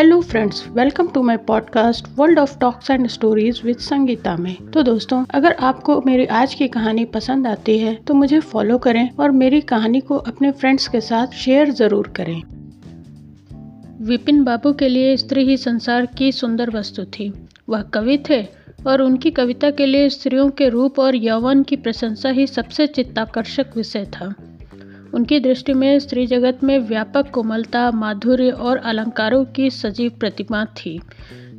Hello friends welcome to my podcast world of talks and stories with Sangeeta में। तो दोस्तों, अगर आपको मेरी आज की कहानी पसंद आती है तो मुझे फॉलो करें और मेरी कहानी को अपने फ्रेंड्स के साथ शेयर ज़रूर करें। विपिन बाबू के लिए स्त्री ही संसार की सुंदर वस्तु थी। वह कवि थे और उनकी कविता के लिए स्त्रियों के रूप और यौवन की प्रशंसा ही सबसे चित्ताकर्षक विषय था। उनकी दृष्टि में स्त्री जगत में व्यापक कोमलता, माधुर्य और अलंकारों की सजीव प्रतिमा थी।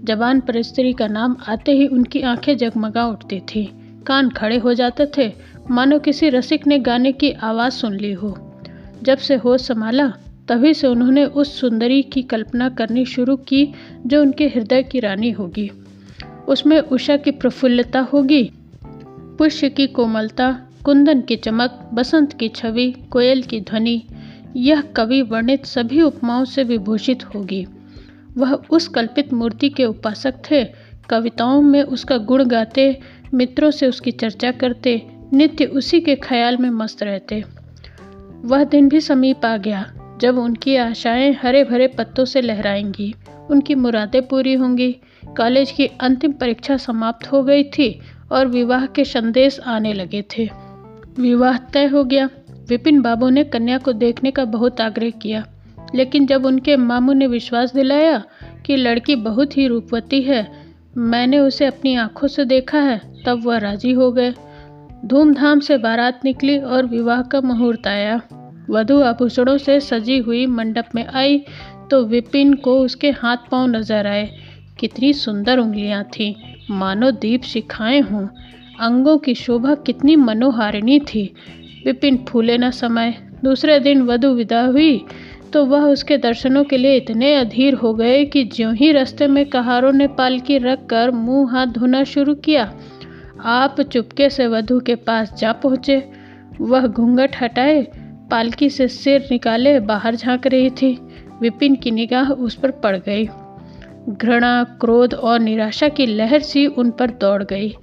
जबान पर स्त्री का नाम आते ही उनकी आँखें जगमगा उठती थी। कान खड़े हो जाते थे। मानो किसी रसिक ने गाने की आवाज़ सुन ली हो। जब से होश संभाला, तभी से उन्होंने उस सुंदरी की कल्पना करनी शुरू की जो उनके हृदय की रानी होगी। उसमें उषा की प्रफुल्लता होगी, पुष्य की कोमलता कुंदन की चमक, बसंत की छवि, कोयल की ध्वनि, यह कवि वर्णित सभी उपमाओं से विभूषित होगी। वह उस कल्पित मूर्ति के उपासक थे। कविताओं में उसका गुण गाते, मित्रों से उसकी चर्चा करते, नित्य उसी के ख्याल में मस्त रहते। वह दिन भी समीप आ गया, जब उनकी आशाएँ हरे भरे पत्तों से लहराएँगी। उनकी मुरादें पूरी होंगी। कॉलेज की अंतिम परीक्षा समाप्त हो गई थी और विवाह के संदेश आने लगे थे। विवाह तय हो गया। विपिन बाबू ने कन्या को देखने का बहुत आग्रह किया, लेकिन जब उनके मामू ने विश्वास दिलाया कि लड़की बहुत ही रूपवती है, मैंने उसे अपनी आँखों से देखा है, तब वह राज़ी हो गए। धूमधाम से बारात निकली और विवाह का मुहूर्त आया। वधु आभूषणों से सजी हुई मंडप में आई तो विपिन को उसके हाथ पाँव नज़र आए। कितनी सुंदर उंगलियाँ थीं। मानो दीप शिखाएँ हों। अंगों की शोभा कितनी मनोहारिणी थी। विपिन फूले न समय। दूसरे दिन वधु विदा हुई तो वह उसके दर्शनों के लिए इतने अधीर हो गए कि ज्यों ही रास्ते में कहारों ने पालकी रख कर मुँह हाथ धोना शुरू किया, आप चुपके से वधु के पास जा पहुँचे। वह घूंघट हटाए, पालकी से सिर निकाले बाहर झाँक रही थी। विपिन की निगाह उस पर पड़ गई। घृणा, क्रोध और निराशा की लहर सी उन पर दौड़ गई।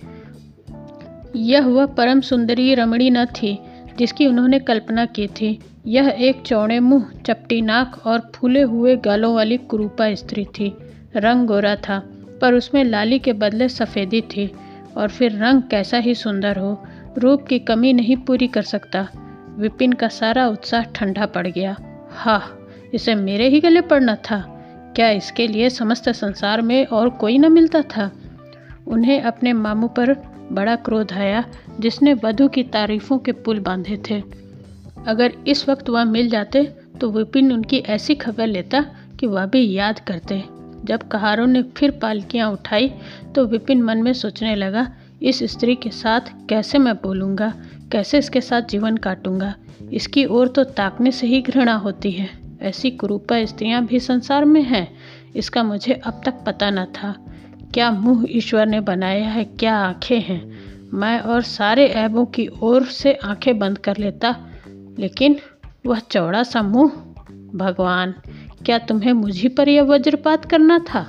यह वह परम सुंदरी रमणी न थी, जिसकी उन्होंने कल्पना की थी। यह एक चौड़े मुँह, चपटी नाक और फूले हुए गालों वाली कुरूपा स्त्री थी। रंग गोरा था, पर उसमें लाली के बदले सफ़ेदी थी। और फिर रंग कैसा ही सुंदर हो, रूप की कमी नहीं पूरी कर सकता। विपिन का सारा उत्साह ठंडा पड़ गया। हा, इसे मेरे ही गले पड़ना था। क्या इसके लिए समस्त संसार में और कोई न मिलता था? उन्हें अपने मामू पर बड़ा क्रोध आया, जिसने वधु की तारीफों के पुल बांधे थे। अगर इस वक्त वह मिल जाते तो विपिन उनकी ऐसी खबर लेता कि वह भी याद करते। जब कहारों ने फिर पालकियाँ उठाई तो विपिन मन में सोचने लगा, इस स्त्री के साथ कैसे मैं बोलूँगा? कैसे इसके साथ जीवन काटूँगा? इसकी ओर तो ताकने से ही घृणा होती है। ऐसी कुरूपा स्त्रियाँ भी संसार में हैं, इसका मुझे अब तक पता न था। क्या मुँह ईश्वर ने बनाया है? क्या आँखें हैं? मैं और सारे ऐबों की ओर से आँखें बंद कर लेता, लेकिन वह चौड़ा सा मुँह। भगवान, क्या तुम्हें मुझी पर यह वज्रपात करना था?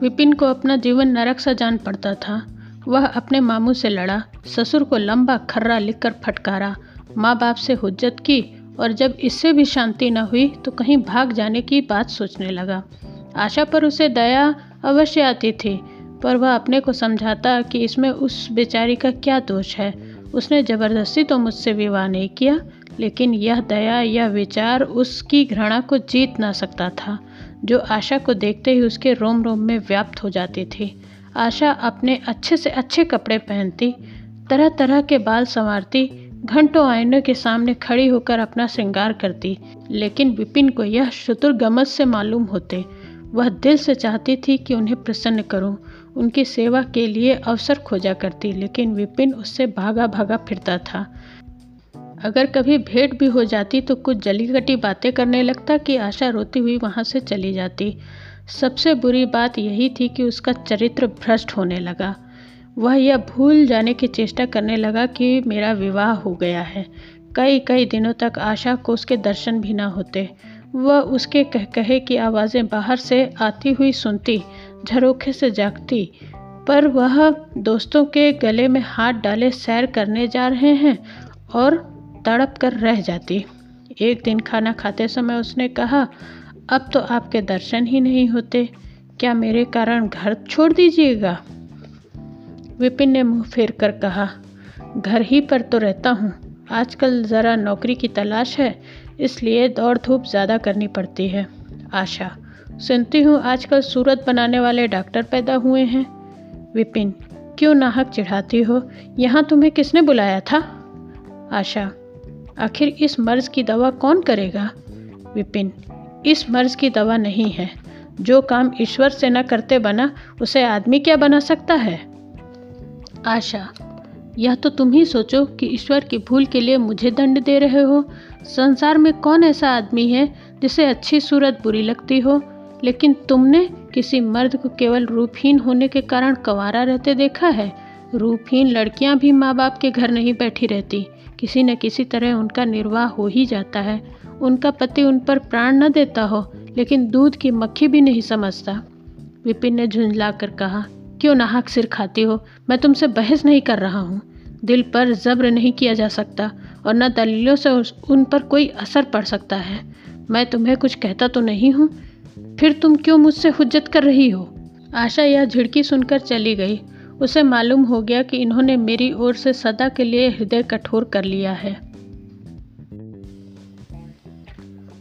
विपिन को अपना जीवन नरक सा जान पड़ता था। वह अपने मामू से लड़ा, ससुर को लंबा खर्रा लिखकर फटकारा माँ बाप से हुज्जत की, और जब इससे भी शांति न हुई तो कहीं भाग जाने की बात सोचने लगा। आशा पर उसे दया अवश्य आती थी पर वह अपने को समझाता कि इसमें उस बेचारी का क्या दोष है। उसने ज़बरदस्ती तो मुझसे विवाह नहीं किया, लेकिन यह दया, यह विचार उसकी घृणा को जीत ना सकता था, जो आशा को देखते ही उसके रोम रोम में व्याप्त हो जाती थी। आशा अपने अच्छे से अच्छे कपड़े पहनती तरह तरह के बाल संवारती, घंटों आईने के सामने खड़ी होकर अपना श्रृंगार करती, लेकिन विपिन को यह शुतुर से मालूम होते वह दिल से चाहती थी कि उन्हें प्रसन्न करूँ, उनकी सेवा के लिए अवसर खोजा करती लेकिन विपिन उससे भागा भागा फिरता था। अगर कभी भेंट भी हो जाती तो कुछ जली कटी बातें करने लगता कि आशा रोती हुई वहाँ से चली जाती। सबसे बुरी बात यही थी कि उसका चरित्र भ्रष्ट होने लगा। वह यह भूल जाने की चेष्टा करने लगा कि मेरा विवाह हो गया है। कई कई दिनों तक आशा को उसके दर्शन भी ना होते। वह उसके कह कहे की आवाज़ें बाहर से आती हुई सुनती, झरोखे से जागती। पर वह दोस्तों के गले में हाथ डाले सैर करने जा रहे हैं और तड़प कर रह जाती। एक दिन खाना खाते समय उसने कहा, अब तो आपके दर्शन ही नहीं होते। क्या मेरे कारण घर छोड़ दीजिएगा? विपिन ने मुँह फेर कर कहा, घर ही पर तो रहता हूँ। आजकल ज़रा नौकरी की तलाश है। इसलिए दौड़ धूप ज़्यादा करनी पड़ती है। आशा, सुनती हूँ आजकल सूरत बनाने वाले डॉक्टर पैदा हुए हैं। विपिन, क्यों नाहक चिढ़ाती हो? यहाँ तुम्हें किसने बुलाया था? आशा, आखिर इस मर्ज की दवा कौन करेगा? विपिन, इस मर्ज की दवा नहीं है। जो काम ईश्वर से न करते बना, उसे आदमी क्या बना सकता है? आशा यह तो तुम ही सोचो कि ईश्वर की भूल के लिए मुझे दंड दे रहे हो। संसार में कौन ऐसा आदमी है जिसे अच्छी सूरत बुरी लगती हो? लेकिन तुमने किसी मर्द को केवल रूपहीन होने के कारण कंवारा रहते देखा है? रूपहीन लड़कियाँ भी माँ बाप के घर नहीं बैठी रहती। किसी न किसी तरह उनका निर्वाह हो ही जाता है। उनका पति उन पर प्राण न देता हो, लेकिन दूध की मक्खी भी नहीं समझता। विपिन ने झुंझला कर कहा क्यों नाहक सिर खाती हो? मैं तुमसे बहस नहीं कर रहा हूँ। दिल पर जब्र नहीं किया जा सकता और न दलीलों से उन पर कोई असर पड़ सकता है। मैं तुम्हें कुछ कहता तो नहीं हूँ। फिर तुम क्यों मुझसे हुज्जत कर रही हो? आशा यह झिड़की सुनकर चली गई। उसे मालूम हो गया कि इन्होंने मेरी ओर से सदा के लिए हृदय कठोर कर लिया है।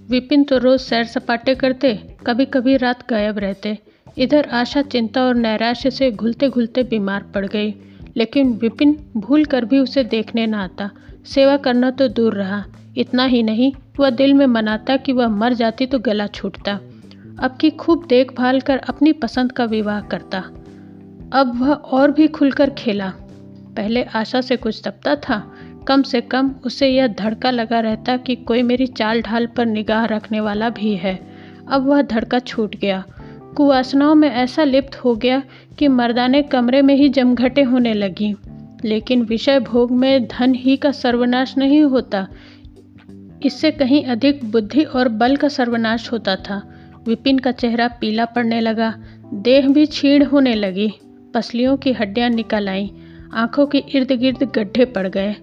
विपिन तो रोज सैर सपाटे करते कभी कभी रात गायब रहते। इधर आशा चिंता और नैराश्य से घुलते घुलते बीमार पड़ गई, लेकिन विपिन भूल कर भी उसे देखने न आता। सेवा करना तो दूर रहा, इतना ही नहीं, वह दिल में मनाता कि वह मर जाती तो गला छूटता। अब की खूब देखभाल कर अपनी पसंद का विवाह करता। अब वह और भी खुलकर खेला। पहले आशा से कुछ दबता था, कम से कम उसे यह धड़का लगा रहता कि कोई मेरी चाल ढाल पर निगाह रखने वाला भी है। अब वह धड़का छूट गया कुवासनाओं में ऐसा लिप्त हो गया कि मर्दाने कमरे में ही जमघटे होने लगी। लेकिन विषय भोग में धन ही का सर्वनाश नहीं होता। इससे कहीं अधिक बुद्धि और बल का सर्वनाश होता था। विपिन का चेहरा पीला पड़ने लगा। देह भी छीण होने लगी। पसलियों की हड्डियाँ निकल आईं। आँखों के इर्द गिर्द गड्ढे पड़ गए।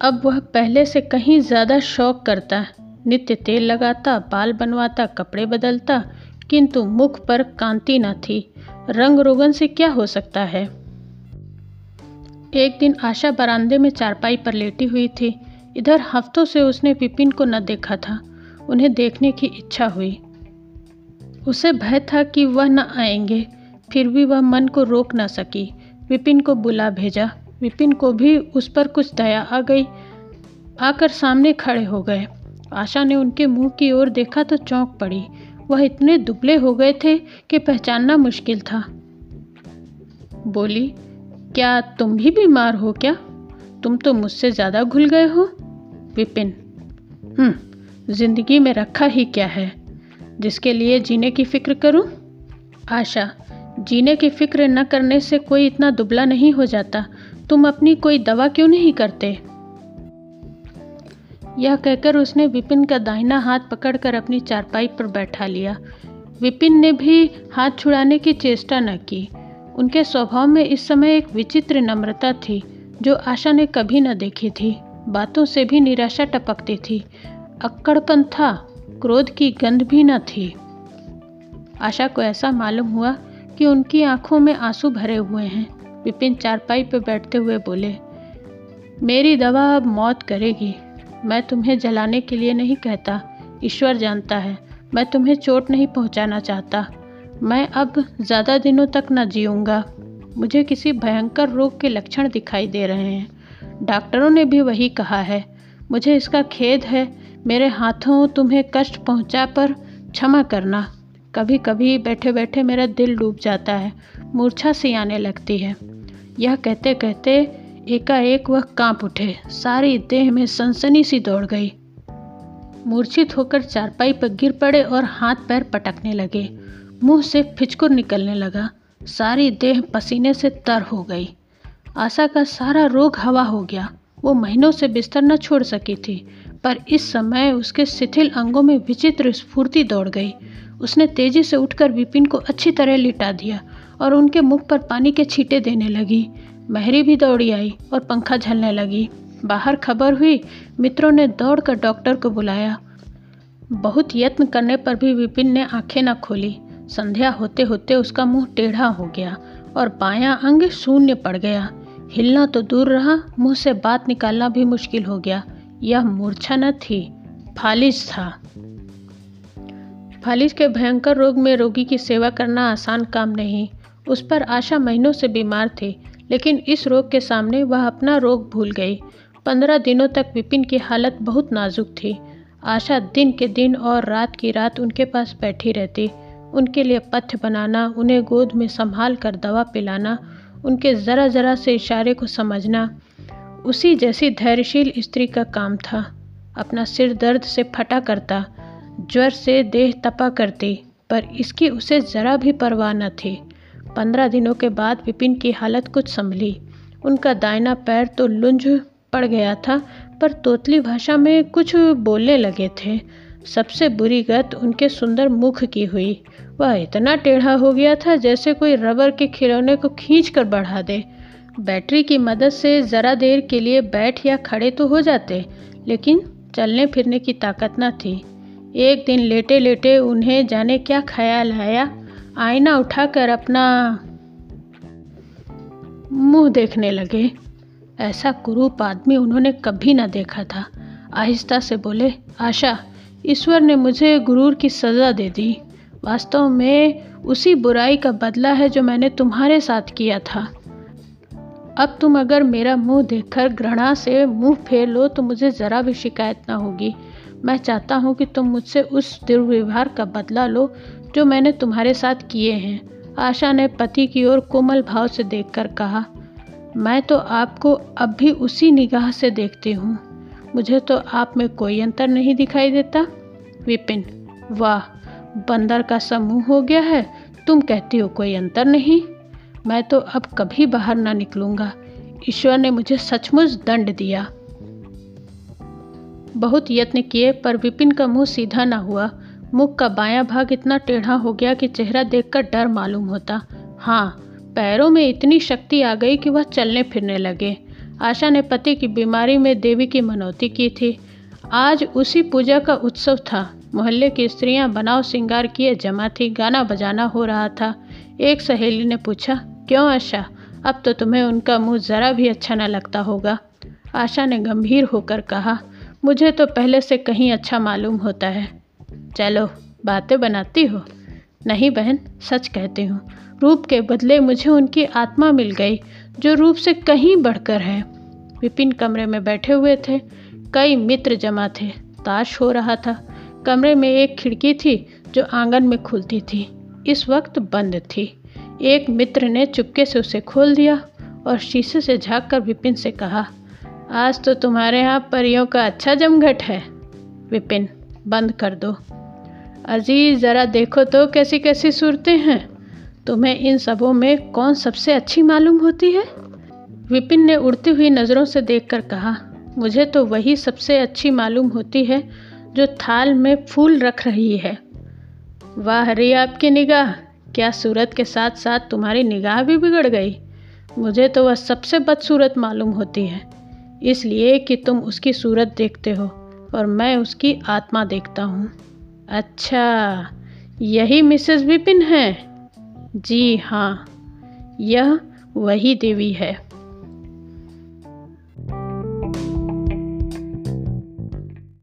अब वह पहले से कहीं ज़्यादा शौक करता। नित्य तेल लगाता, बाल बनवाता, कपड़े बदलता किंतु मुख पर कांति न थी। रंग रोगन से क्या हो सकता है? एक दिन आशा बरामदे में चारपाई पर लेटी हुई थी। इधर हफ्तों से उसने विपिन को न देखा था। उन्हें देखने की इच्छा हुई। उसे भय था कि वह न आएँगे। फिर भी वह मन को रोक न सकी। विपिन को बुला भेजा। विपिन को भी उस पर कुछ दया आ गई। आकर सामने खड़े हो गए। आशा ने उनके मुँह की ओर देखा तो चौंक पड़ी। वह इतने दुबले हो गए थे कि पहचानना मुश्किल था। बोली, क्या तुम भी बीमार हो क्या? तुम तो मुझसे ज़्यादा घुल गए हो। विपिन हम्म ज़िंदगी में रखा ही क्या है? जिसके लिए जीने की फ़िक्र करूँ? आशा, जीने की फ़िक्र न करने से कोई इतना दुबला नहीं हो जाता। तुम अपनी कोई दवा क्यों नहीं करते? यह कहकर उसने विपिन का दाहिना हाथ पकड़कर अपनी चारपाई पर बैठा लिया। विपिन ने भी हाथ छुड़ाने की चेष्टा न की। उनके स्वभाव में इस समय एक विचित्र नम्रता थी, जो आशा ने कभी न देखी थी। बातों से भी निराशा टपकती थी। अक्कड़पन था, क्रोध की गंध भी न थी। आशा को ऐसा मालूम हुआ कि उनकी आँखों में आँसू भरे हुए हैं। विपिन चारपाई पर बैठते हुए बोले, मेरी दवा अब मौत करेगी। मैं तुम्हें जलाने के लिए नहीं कहता। ईश्वर जानता है, मैं तुम्हें चोट नहीं पहुंचाना चाहता। मैं अब ज़्यादा दिनों तक न जीऊँगा। मुझे किसी भयंकर रोग के लक्षण दिखाई दे रहे हैं। डॉक्टरों ने भी वही कहा है। मुझे इसका खेद है, मेरे हाथों तुम्हें कष्ट पहुँचा पर क्षमा करना। कभी कभी बैठे बैठे मेरा दिल डूब जाता है, मूर्छा सी आने लगती है। यह कहते कहते एकाएक वह काँप उठे। सारी देह में सनसनी सी दौड़ गई। मूर्छित होकर चारपाई पर गिर पड़े और हाथ पैर पटकने लगे। मुँह से फिचकुर निकलने लगा। सारी देह पसीने से तर हो गई। आशा का सारा रोग हवा हो गया। वो महीनों से बिस्तर न छोड़ सकी थी, पर इस समय उसके शिथिल अंगों में विचित्र स्फूर्ति दौड़ गई। उसने तेज़ी से उठकर विपिन को अच्छी तरह लिटा दिया और उनके मुख पर पानी के छींटे देने लगी। महरी भी दौड़ी आई और पंखा झलने लगी। बाहर खबर हुई, मित्रों ने दौड़कर डॉक्टर को बुलाया। बहुत यत्न करने पर भी विपिन ने आँखें न खोली। संध्या होते होते उसका मुँह टेढ़ा हो गया और बायां अंग शून्य पड़ गया। हिलना तो दूर रहा, मुँह से बात निकालना भी मुश्किल हो गया। यह मूर्छा न थी फालिज था। फालिज के भयंकर रोग में रोगी की सेवा करना आसान काम नहीं। उस पर आशा महीनों से बीमार थी। लेकिन इस रोग के सामने वह अपना रोग भूल गई। पंद्रह दिनों तक विपिन की हालत बहुत नाजुक थी। आशा दिन के दिन और रात की रात उनके पास बैठी रहती। उनके लिए पथ्य बनाना, उन्हें गोद में संभाल कर दवा पिलाना, उनके ज़रा ज़रा से इशारे को समझना, उसी जैसी धैर्यशील स्त्री का काम था। अपना सिर दर्द से फटा करता, ज्वर से देह तपा करती, पर इसकी उसे ज़रा भी परवाह न थी। पंद्रह दिनों के बाद विपिन की हालत कुछ संभली। उनका दाहिना पैर तो लुंज पड़ गया था, पर तोतली भाषा में कुछ बोलने लगे थे। सबसे बुरी गत उनके सुंदर मुख की हुई। वह इतना टेढ़ा हो गया था जैसे कोई रबर के खिलौने को खींच कर बढ़ा दे। बैटरी की मदद से ज़रा देर के लिए बैठ या खड़े तो हो जाते, लेकिन चलने फिरने की ताकत न थी। एक दिन लेटे लेटे उन्हें जाने क्या ख्याल आया आईना उठाकर अपना मुँह देखने लगे। ऐसा कुरूप आदमी उन्होंने कभी ना देखा था। आहिस्ता से बोले, आशा, ईश्वर ने मुझे गुरूर की सज़ा दे दी। वास्तव में उसी बुराई का बदला है जो मैंने तुम्हारे साथ किया था। अब तुम अगर मेरा मुँह देखकर घृणा से मुँह फेर लो तो मुझे ज़रा भी शिकायत ना होगी। मैं चाहता हूँ कि तुम मुझसे उस दुर्व्यवहार का बदला लो, जो मैंने तुम्हारे साथ किए हैं, आशा ने पति की ओर कोमल भाव से देखकर कहा। मैं तो आपको अब भी उसी निगाह से देखती हूँ। मुझे तो आप में कोई अंतर नहीं दिखाई देता। विपिन, वाह, बंदर का समूह हो गया है, तुम कहती हो कोई अंतर नहीं। मैं तो अब कभी बाहर ना निकलूँगा। ईश्वर ने मुझे सचमुच दंड दिया। बहुत यत्न किए, पर विपिन का मुँह सीधा ना हुआ। मुख का बायां भाग इतना टेढ़ा हो गया कि चेहरा देखकर डर मालूम होता। हाँ पैरों में इतनी शक्ति आ गई कि वह चलने फिरने लगे। आशा ने पति की बीमारी में देवी की मनौती की थी। आज उसी पूजा का उत्सव था। मोहल्ले की स्त्रियाँ बनाव श्रृंगार किए जमा थी, गाना बजाना हो रहा था। एक सहेली ने पूछा, क्यों आशा? अब तो तुम्हें उनका मुँह ज़रा भी अच्छा न लगता होगा। आशा ने गंभीर होकर कहा मुझे तो पहले से कहीं अच्छा मालूम होता है। चलो, बातें बनाती हो। नहीं बहन, सच कहती हूँ, रूप के बदले मुझे उनकी आत्मा मिल गई, जो रूप से कहीं बढ़कर है। विपिन कमरे में बैठे हुए थे। कई मित्र जमा थे। ताश हो रहा था। कमरे में एक खिड़की थी, जो आँगन में खुलती थी। इस वक्त बंद थी। एक मित्र ने चुपके से उसे खोल दिया और शीशे से झाँक कर विपिन से कहा आज तो तुम्हारे यहाँ परियों का अच्छा जमघट है। विपिन, बंद कर दो। अज़ीज़, ज़रा देखो तो कैसी कैसी सूरतें हैं। तुम्हें इन सबों में कौन सबसे अच्छी मालूम होती है? विपिन ने उड़ती हुई नज़रों से देखकर कहा, मुझे तो वही सबसे अच्छी मालूम होती है जो थाल में फूल रख रही है। वाह रे आपकी निगाह। क्या सूरत के साथ साथ तुम्हारी निगाह भी बिगड़ गई? मुझे तो वह सबसे बदसूरत मालूम होती है। इसलिए कि तुम उसकी सूरत देखते हो और मैं उसकी आत्मा देखता हूँ। अच्छा यही मिसेस विपिन है? जी हाँ यह वही देवी है।